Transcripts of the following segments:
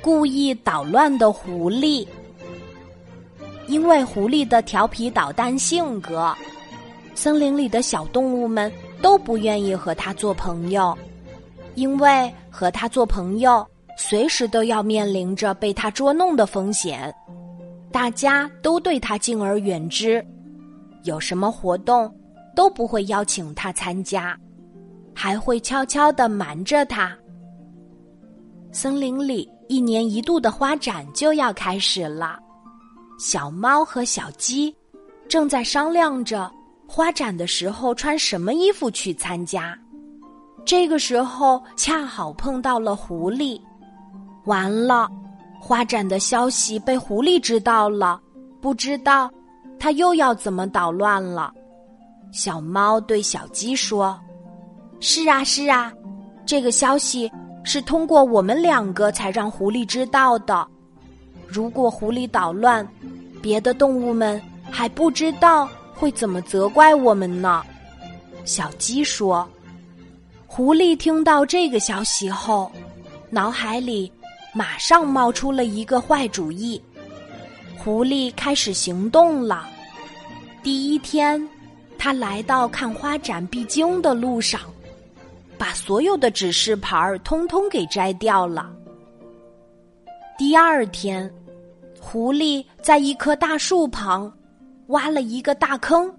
故意捣乱的狐狸，因为狐狸的调皮捣蛋性格，森林里的小动物们都不愿意和它做朋友，因为和它做朋友，随时都要面临着被它捉弄的风险。大家都对它敬而远之，有什么活动都不会邀请它参加。还会悄悄的瞒着它。森林里一年一度的花展就要开始了，小猫和小鸡正在商量着花展的时候穿什么衣服去参加。这个时候恰好碰到了狐狸，完了，花展的消息被狐狸知道了，不知道他又要怎么捣乱了。小猫对小鸡说。是啊，是啊，这个消息是通过我们两个才让狐狸知道的。如果狐狸捣乱，别的动物们还不知道会怎么责怪我们呢。小鸡说：“狐狸听到这个消息后，脑海里马上冒出了一个坏主意。狐狸开始行动了。第一天，他来到看花展必经的路上。”把所有的指示牌儿通通给摘掉了。第二天，狐狸在一棵大树旁挖了一个大坑，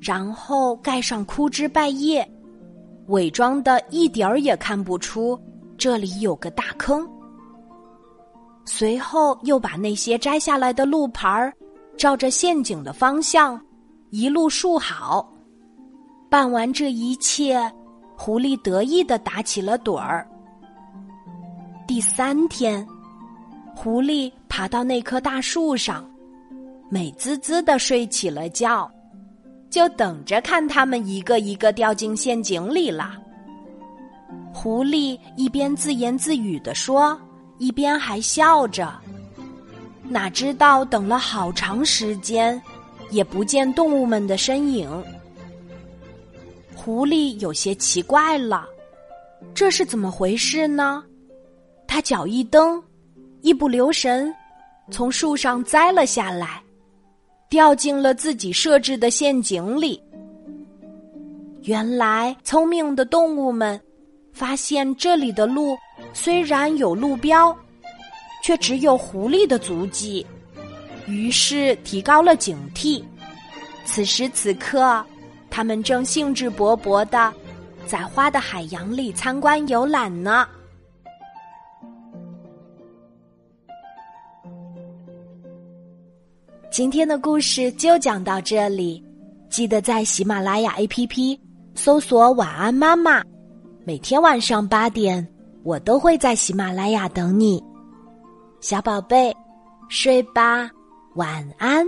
然后盖上枯枝败叶，伪装的一点儿也看不出这里有个大坑。随后又把那些摘下来的路牌儿照着陷阱的方向一路竖好。办完这一切。狐狸得意的打起了盹儿。第三天，狐狸爬到那棵大树上，美滋滋的睡起了觉，就等着看他们一个一个掉进陷阱里了。狐狸一边自言自语的说，一边还笑着。哪知道等了好长时间，也不见动物们的身影。狐狸有些奇怪了，这是怎么回事呢？他脚一蹬，一不留神，从树上栽了下来，掉进了自己设置的陷阱里。原来，聪明的动物们发现这里的路虽然有路标，却只有狐狸的足迹，于是提高了警惕。此时此刻。他们正兴致勃勃的在花的海洋里参观游览呢。今天的故事就讲到这里，记得在喜马拉雅 APP 搜索“晚安妈妈”，每天晚上八点，我都会在喜马拉雅等你，小宝贝，睡吧，晚安。